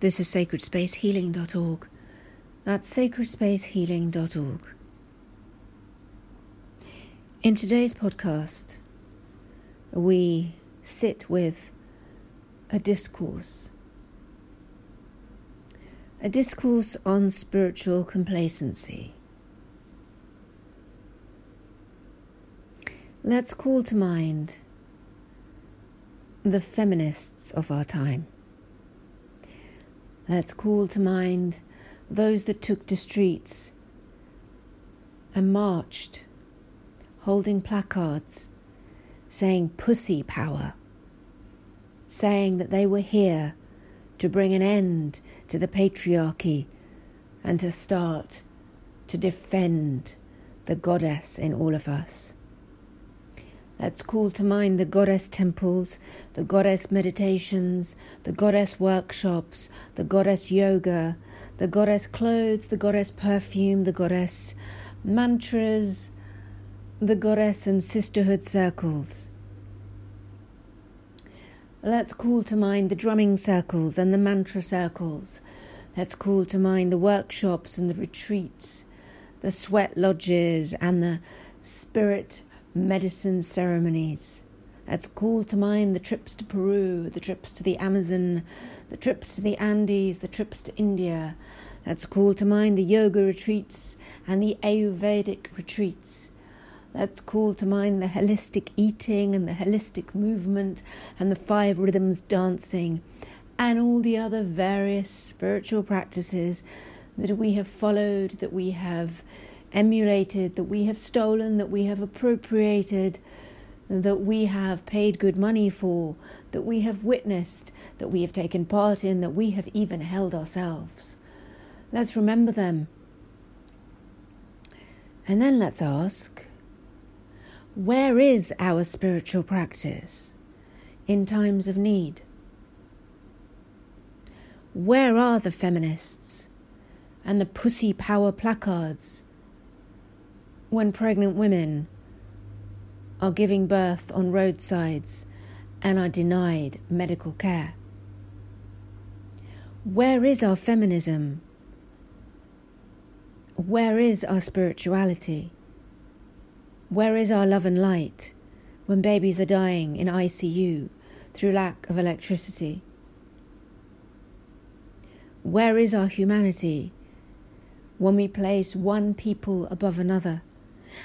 This is sacredspacehealing.org. That's sacredspacehealing.org. In today's podcast, we sit with a discourse. A discourse on spiritual complacency. Let's call to mind the feminists of our time. Let's call to mind those that took to streets and marched, holding placards saying pussy power, saying that they were here to bring an end to the patriarchy and to start to defend the goddess in all of us. Let's call to mind the goddess temples, the goddess meditations, the goddess workshops, the goddess yoga, the goddess clothes, the goddess perfume, the goddess mantras, the goddess and sisterhood circles. Let's call to mind the drumming circles and the mantra circles. Let's call to mind the workshops and the retreats, the sweat lodges and the spirit medicine ceremonies. Let's call to mind the trips to Peru, the trips to the Amazon, the trips to the Andes, the trips to India. Let's call to mind the yoga retreats and the Ayurvedic retreats. Let's call to mind the holistic eating and the holistic movement and the five rhythms dancing and all the other various spiritual practices that we have followed, that we have emulated, that we have stolen, that we have appropriated, that we have paid good money for, that we have witnessed, that we have taken part in, that we have even held ourselves. Let's remember them. And then let's ask where is our spiritual practice in times of need? Where are the feminists and the pussy power placards when pregnant women are giving birth on roadsides and are denied medical care? Where is our feminism? Where is our spirituality? Where is our love and light when babies are dying in ICU through lack of electricity? Where is our humanity when we place one people above another?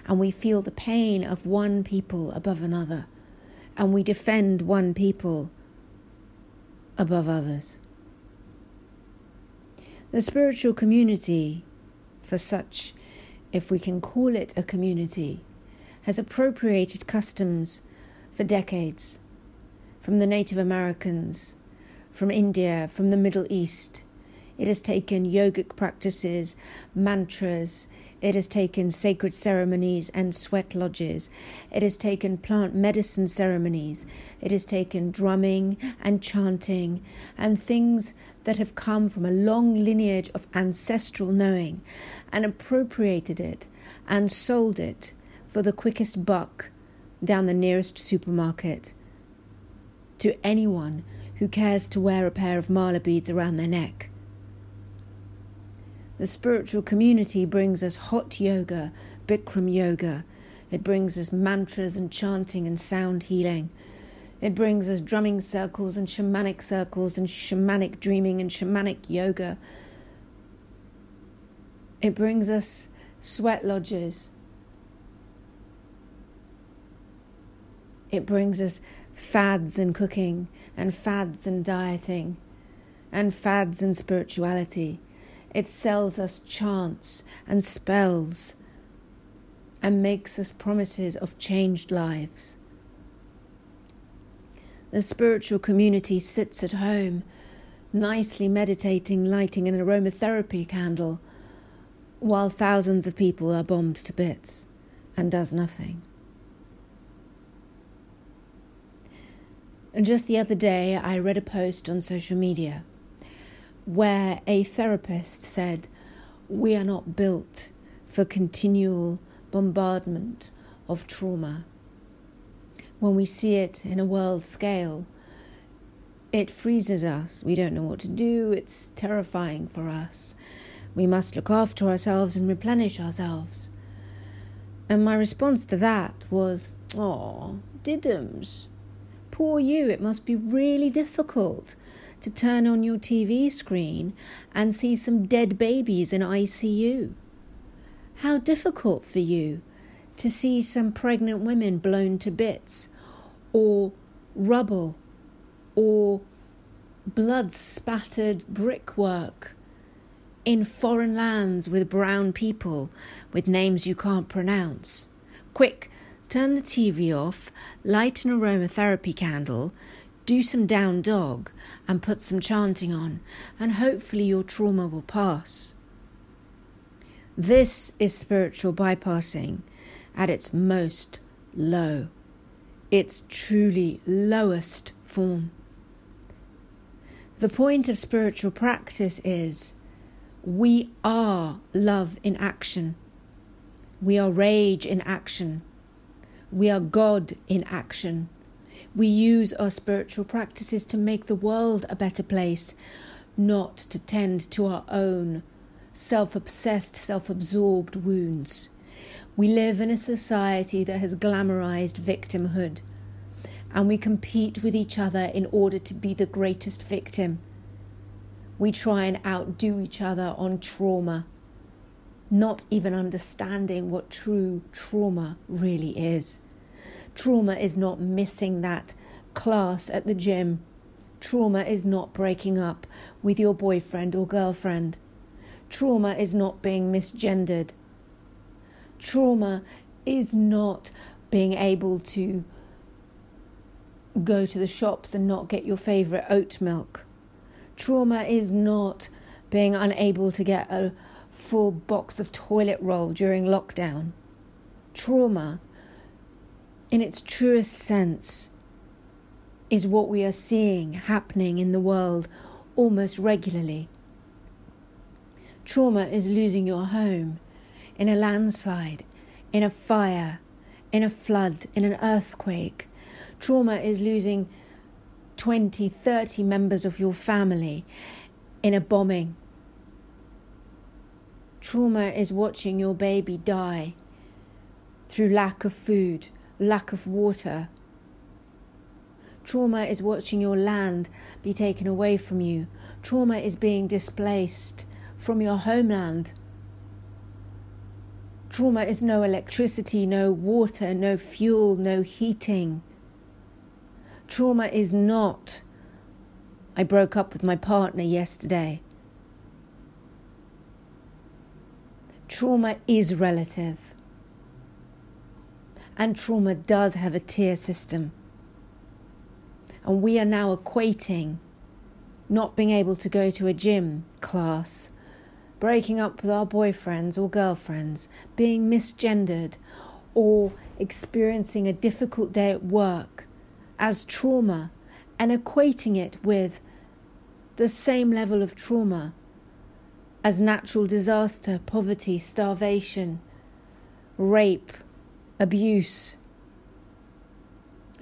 And we feel the pain of one people above another, and we defend one people above others. The spiritual community, for such, if we can call it a community, has appropriated customs for decades from the Native Americans, from India, from the Middle East. It has taken yogic practices, mantras, it has taken sacred ceremonies and sweat lodges. It has taken plant medicine ceremonies. It has taken drumming and chanting and things that have come from a long lineage of ancestral knowing and appropriated it and sold it for the quickest buck down the nearest supermarket to anyone who cares to wear a pair of mala beads around their neck. The spiritual community brings us hot yoga, Bikram yoga. It brings us mantras and chanting and sound healing. It brings us drumming circles and shamanic circles and shamanic dreaming and shamanic yoga. It brings us sweat lodges. It brings us fads in cooking and fads in dieting and fads in spirituality. It sells us chants and spells and makes us promises of changed lives. The spiritual community sits at home, nicely meditating, lighting an aromatherapy candle, while thousands of people are bombed to bits and does nothing. And just the other day, I read a post on social media where a therapist said, We are not built for continual bombardment of trauma. When we see it in a world scale, It freezes us. We don't know what to do. It's terrifying for us. We must look after ourselves and replenish ourselves. And my response to that was, Oh, diddums. Poor you, it must be really difficult to turn on your TV screen and see some dead babies in ICU. How difficult for you to see some pregnant women blown to bits, or rubble, or blood spattered brickwork in foreign lands with brown people with names you can't pronounce. Quick, turn the TV off, light an aromatherapy candle, do some down dog, and put some chanting on, and hopefully your trauma will pass. This is spiritual bypassing at its most low, its truly lowest form. The point of spiritual practice is we are love in action. We are rage in action. We are God in action. We use our spiritual practices to make the world a better place, not to tend to our own self obsessed, self absorbed wounds. We live in a society that has glamorized victimhood, and we compete with each other in order to be the greatest victim. We try and outdo each other on trauma, not even understanding what true trauma really is. Trauma is not missing that class at the gym. Trauma is not breaking up with your boyfriend or girlfriend. Trauma is not being misgendered. Trauma is not being able to go to the shops and not get your favourite oat milk. Trauma is not being unable to get a full box of toilet roll during lockdown. Trauma, in its truest sense, is what we are seeing happening in the world almost regularly. Trauma is losing your home in a landslide, in a fire, in a flood, in an earthquake. Trauma is losing 20, 30 members of your family in a bombing. Trauma is watching your baby die through lack of food, lack of water. Trauma is watching your land be taken away from you. Trauma is being displaced from your homeland. Trauma is no electricity, no water, no fuel, no heating. Trauma is not, I broke up with my partner yesterday. Trauma is relative. And trauma does have a tier system. And we are now equating not being able to go to a gym class breaking up with our boyfriends or girlfriends, being misgendered, or experiencing a difficult day at work as trauma and equating it with the same level of trauma as natural disaster, poverty, starvation, rape, abuse,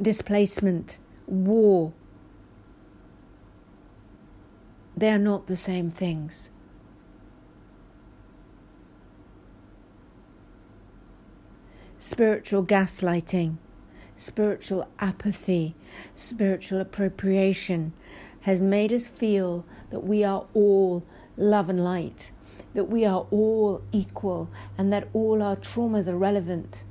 displacement, war. They are not the same things. spiritual gaslighting, spiritual apathy, spiritual appropriation has made us feel that we are all love and light, that we are all equal, and that all our traumas are relevant.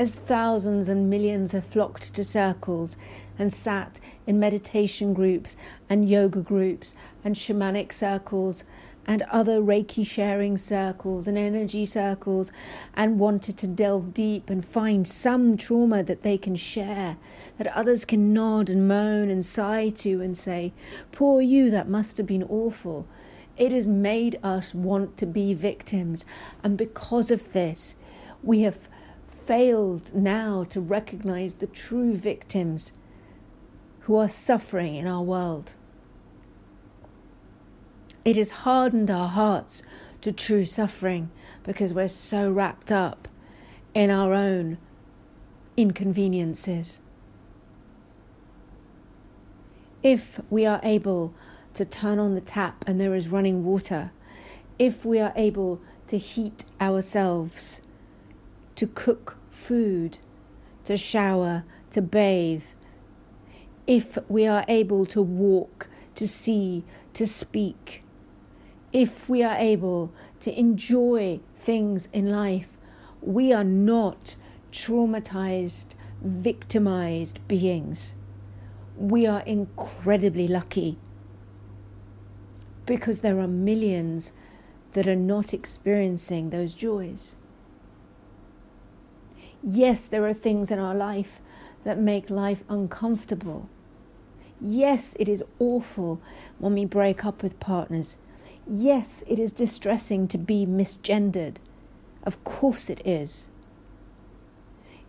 As thousands and millions have flocked to circles and sat in meditation groups and yoga groups and shamanic circles and other Reiki sharing circles and energy circles and wanted to delve deep and find some trauma that they can share, that others can nod and moan and sigh to and say, Poor you, that must have been awful. It has made us want to be victims. And because of this, we have failed now to recognize the true victims who are suffering in our world. It has hardened our hearts to true suffering because we're so wrapped up in our own inconveniences. if we are able to turn on the tap and there is running water, if we are able to heat ourselves, to cook food, to shower, to bathe, if we are able to walk, to see, to speak, if we are able to enjoy things in life, we are not traumatized, victimized beings. We are incredibly lucky because there are millions that are not experiencing those joys. Yes, there are things in our life that make life uncomfortable. Yes, it is awful when we break up with partners. Yes, it is distressing to be misgendered. Of course it is.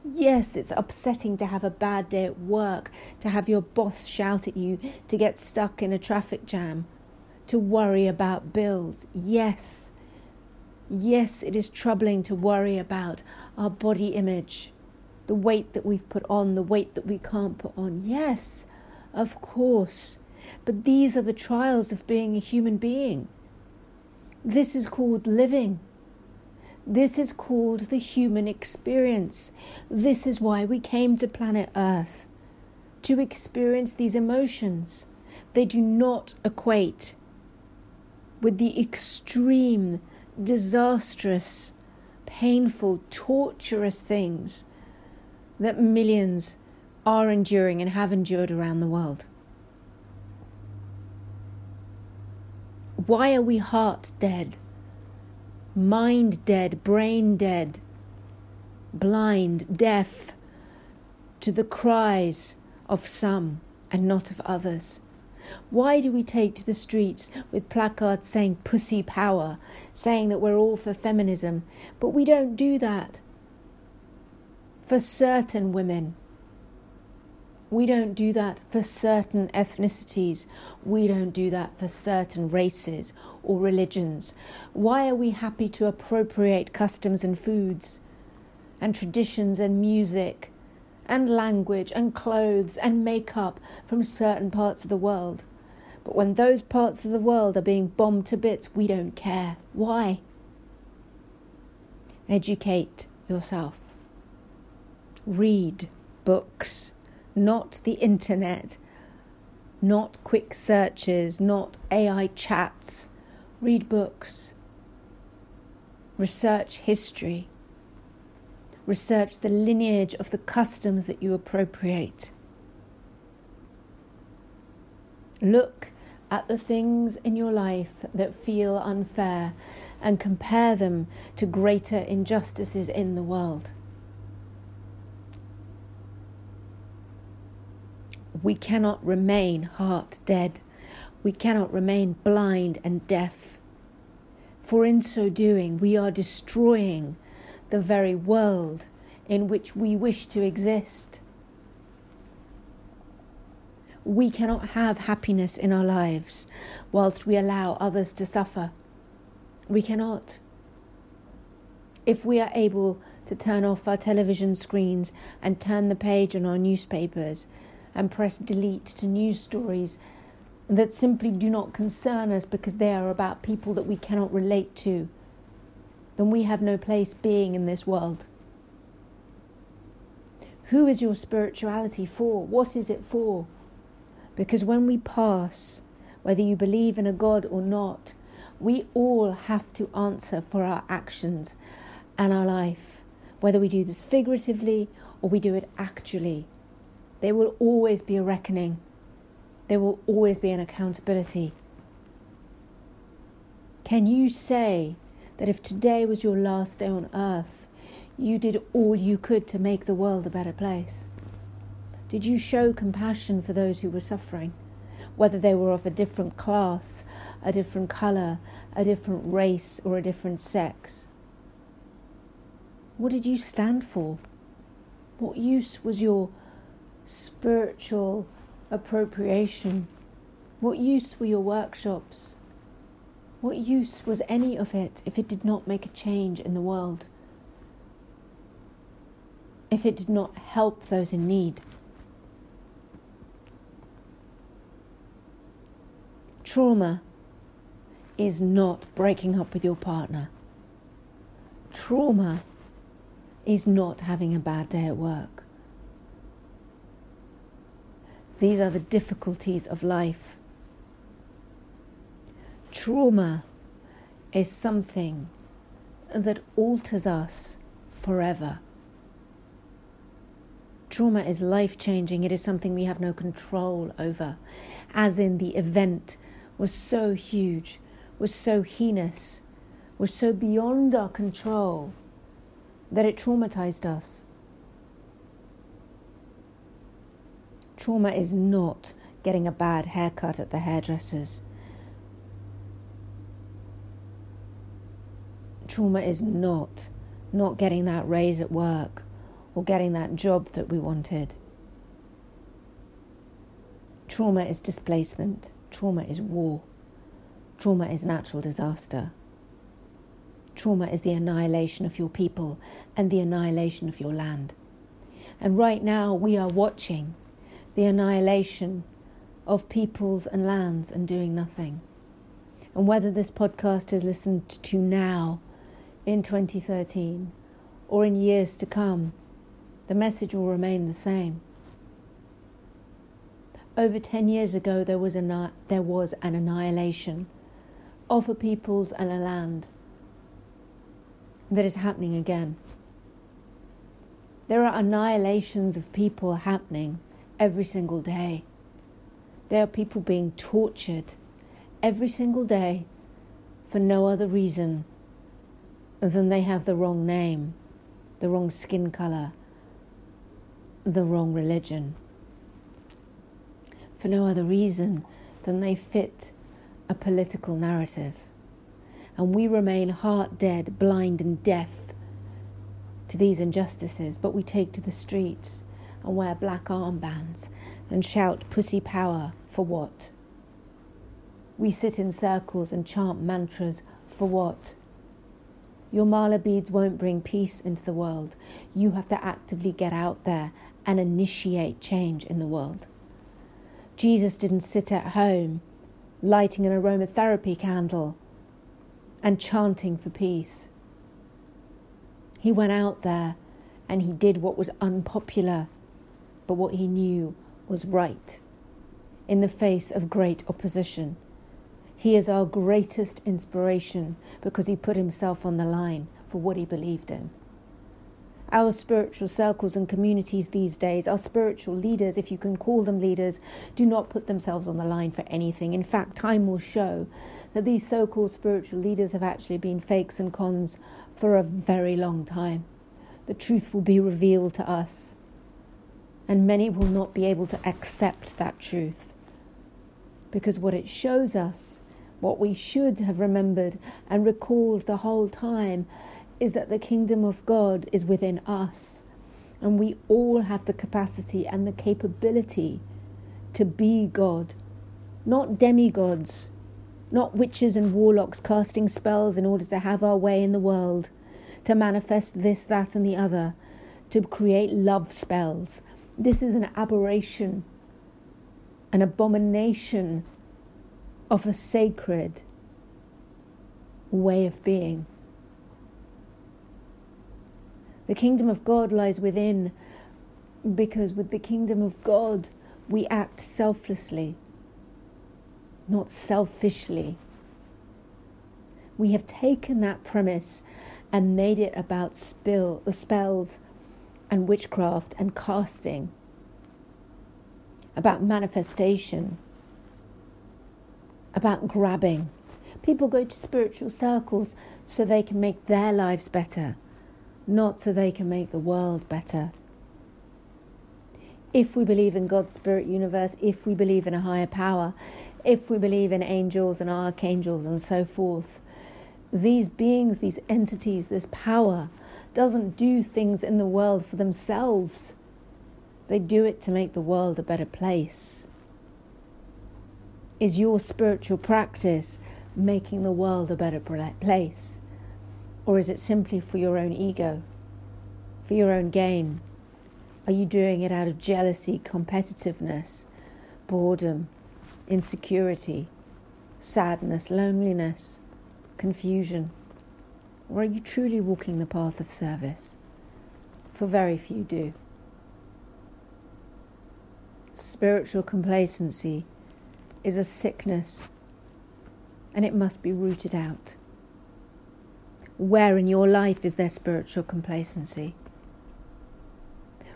Yes, it's upsetting to have a bad day at work, to have your boss shout at you, to get stuck in a traffic jam, to worry about bills. Yes. Yes, it is troubling to worry about our body image, the weight that we've put on, the weight that we can't put on. Yes, of course. But these are the trials of being a human being. This is called living. This is called the human experience. This is why we came to planet Earth to experience these emotions. They do not equate with the extreme, disastrous, painful, torturous things that millions are enduring and have endured around the world. Why are we heart dead? mind dead, brain dead, blind, deaf to the cries of some and not of others? Why do we take to the streets with placards saying pussy power, saying that we're all for feminism, but we don't do that for certain women? We don't do that for certain ethnicities. We don't do that for certain races or religions. Why are we happy to appropriate customs and foods and traditions and music and language and clothes and makeup from certain parts of the world? But when those parts of the world are being bombed to bits, we don't care. Why? Educate yourself. Read books not the internet, not quick searches, not AI chats. Read books. Research history. Research the lineage of the customs that you appropriate. Look at the things in your life that feel unfair and compare them to greater injustices in the world. We cannot remain heart dead. We cannot remain blind and deaf. For in so doing, we are destroying the very world in which we wish to exist. We cannot have happiness in our lives whilst we allow others to suffer. We cannot. If we are able to turn off our television screens and turn the page on our newspapers and press delete to news stories that simply do not concern us because they are about people that we cannot relate to, then we have no place being in this world. Who is your spirituality for? What is it for? Because when we pass, whether you believe in a God or not, we all have to answer for our actions and our life, whether we do this figuratively or we do it actually. There will always be a reckoning. There will always be an accountability. Can you say that if today was your last day on earth, you did all you could to make the world a better place? Did you show compassion for those who were suffering, whether they were of a different class, a different colour, a different race, or a different sex? What did you stand for? What use was your spiritual appropriation? What use were your workshops? What use was any of it if it did not make a change in the world? If it did not help those in need? Trauma is not breaking up with your partner. Trauma is not having a bad day at work. These are the difficulties of life. Trauma is something that alters us forever. Trauma is life changing, it is something we have no control over, as in the event was so huge, was so heinous, was so beyond our control that it traumatized us. Trauma is not getting a bad haircut at the hairdresser's. Trauma is not not getting that raise at work or getting that job that we wanted. Trauma is displacement. Trauma is war. Trauma is natural disaster. Trauma is the annihilation of your people and the annihilation of your land. And right now we are watching the annihilation of peoples and lands and doing nothing. And whether this podcast is listened to now in 2013 or in years to come, the message will remain the same. Over 10 years ago, there was, a, there was an annihilation of a peoples and a land that is happening again. There are annihilations of people happening every single day. There are people being tortured every single day for no other reason than they have the wrong name, the wrong skin colour, the wrong religion. For no other reason than they fit a political narrative and we remain heart dead, blind, and deaf to these injustices, but we take to the streets and wear black armbands and shout pussy power for what? We sit in circles and chant mantras for what? Your mala beads won't bring peace into the world. You have to actively get out there and initiate change in the world. Jesus didn't sit at home lighting an aromatherapy candle and chanting for peace. He went out there and he did what was unpopular, but what he knew was right in the face of great opposition. He is our greatest inspiration because he put himself on the line for what he believed in. Our spiritual circles and communities these days, our spiritual leaders, if you can call them leaders, do not put themselves on the line for anything. In fact, time will show that these so called spiritual leaders have actually been fakes and cons for a very long time. The truth will be revealed to us, and many will not be able to accept that truth. Because what it shows us, what we should have remembered and recalled the whole time, is that the kingdom of God is within us, and we all have the capacity and the capability to be God, not demigods not witches and warlocks casting spells in order to have our way in the world, to manifest this, that, and the other, to create love spells. This is an aberration, an abomination of a sacred way of being. The kingdom of God lies within because with the kingdom of God we act selflessly not selfishly. We have taken that premise and made it about spill, the spells and witchcraft and casting, about manifestation, about grabbing. People go to spiritual circles so they can make their lives better, not so they can make the world better. If we believe in God's spirit universe, if we believe in a higher power, if we believe in angels and archangels and so forth, these beings, these entities, this power doesn't do things in the world for themselves. They do it to make the world a better place. Is your spiritual practice making the world a better place? Or is it simply for your own ego, for your own gain? Are you doing it out of jealousy, competitiveness, boredom, insecurity, sadness, loneliness, confusion? Or are you truly walking the path of service? For very few do. Spiritual complacency is a sickness and it must be rooted out. Where in your life is there spiritual complacency?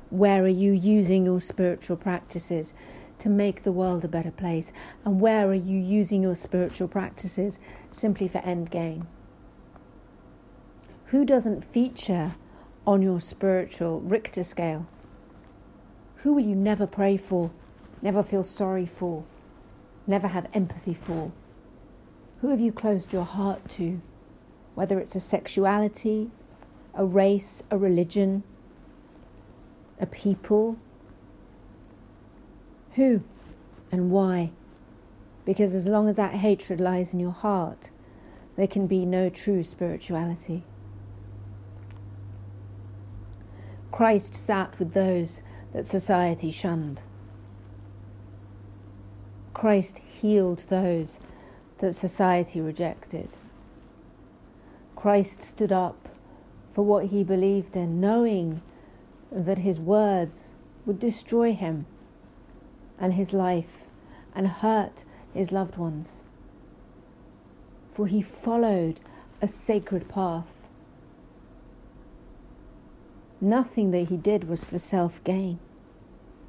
Where are you using your spiritual practices to make the world a better place? And where are you using your spiritual practices simply for end gain? Who doesn't feature on your spiritual Richter scale? Who will you never pray for, never feel sorry for, never have empathy for? Who have you closed your heart to? Whether it's a sexuality, a race, a religion, a people. Who and why? Because as long as that hatred lies in your heart, there can be no true spirituality. Christ sat with those that society shunned. Christ healed those that society rejected. Christ stood up for what he believed in, knowing that his words would destroy him and his life and hurt his loved ones. For he followed a sacred path. Nothing that he did was for self gain.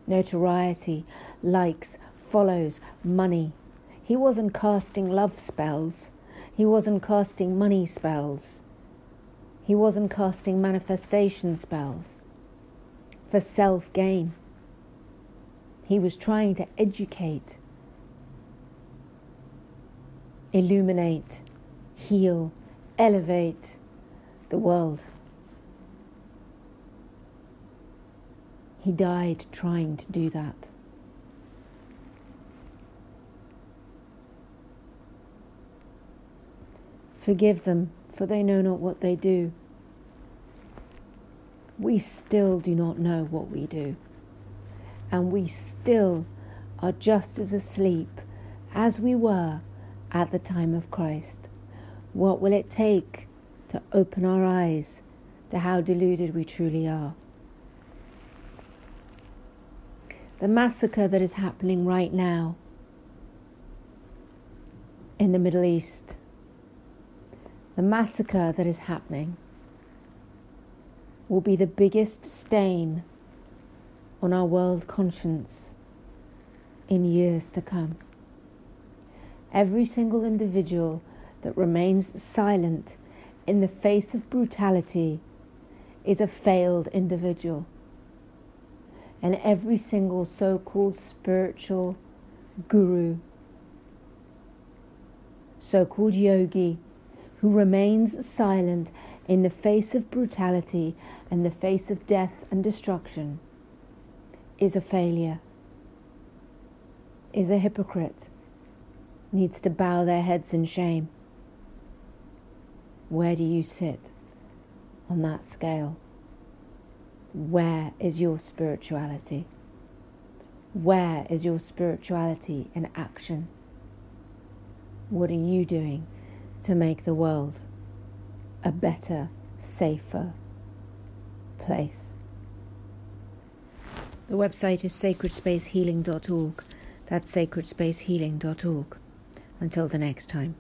Notoriety, likes, follows, money. He wasn't casting love spells. He wasn't casting money spells. He wasn't casting manifestation spells for self gain. He was trying to educate, illuminate, heal, elevate the world. He died trying to do that. Forgive them, for they know not what they do. We still do not know what we do. And we still are just as asleep as we were at the time of Christ. What will it take to open our eyes to how deluded we truly are? The massacre that is happening right now in the Middle East the massacre that is happening will be the biggest stain on our world conscience in years to come. Every single individual that remains silent in the face of brutality is a failed individual. And every single so called spiritual guru, so called yogi, who remains silent in the face of brutality and the face of death and destruction is a failure, is a hypocrite, needs to bow their heads in shame. Where do you sit on that scale? Where is your spirituality? Where is your spirituality in action? What are you doing to make the world a better, safer place. The website is sacredspacehealing.org. That's sacredspacehealing.org. Until the next time.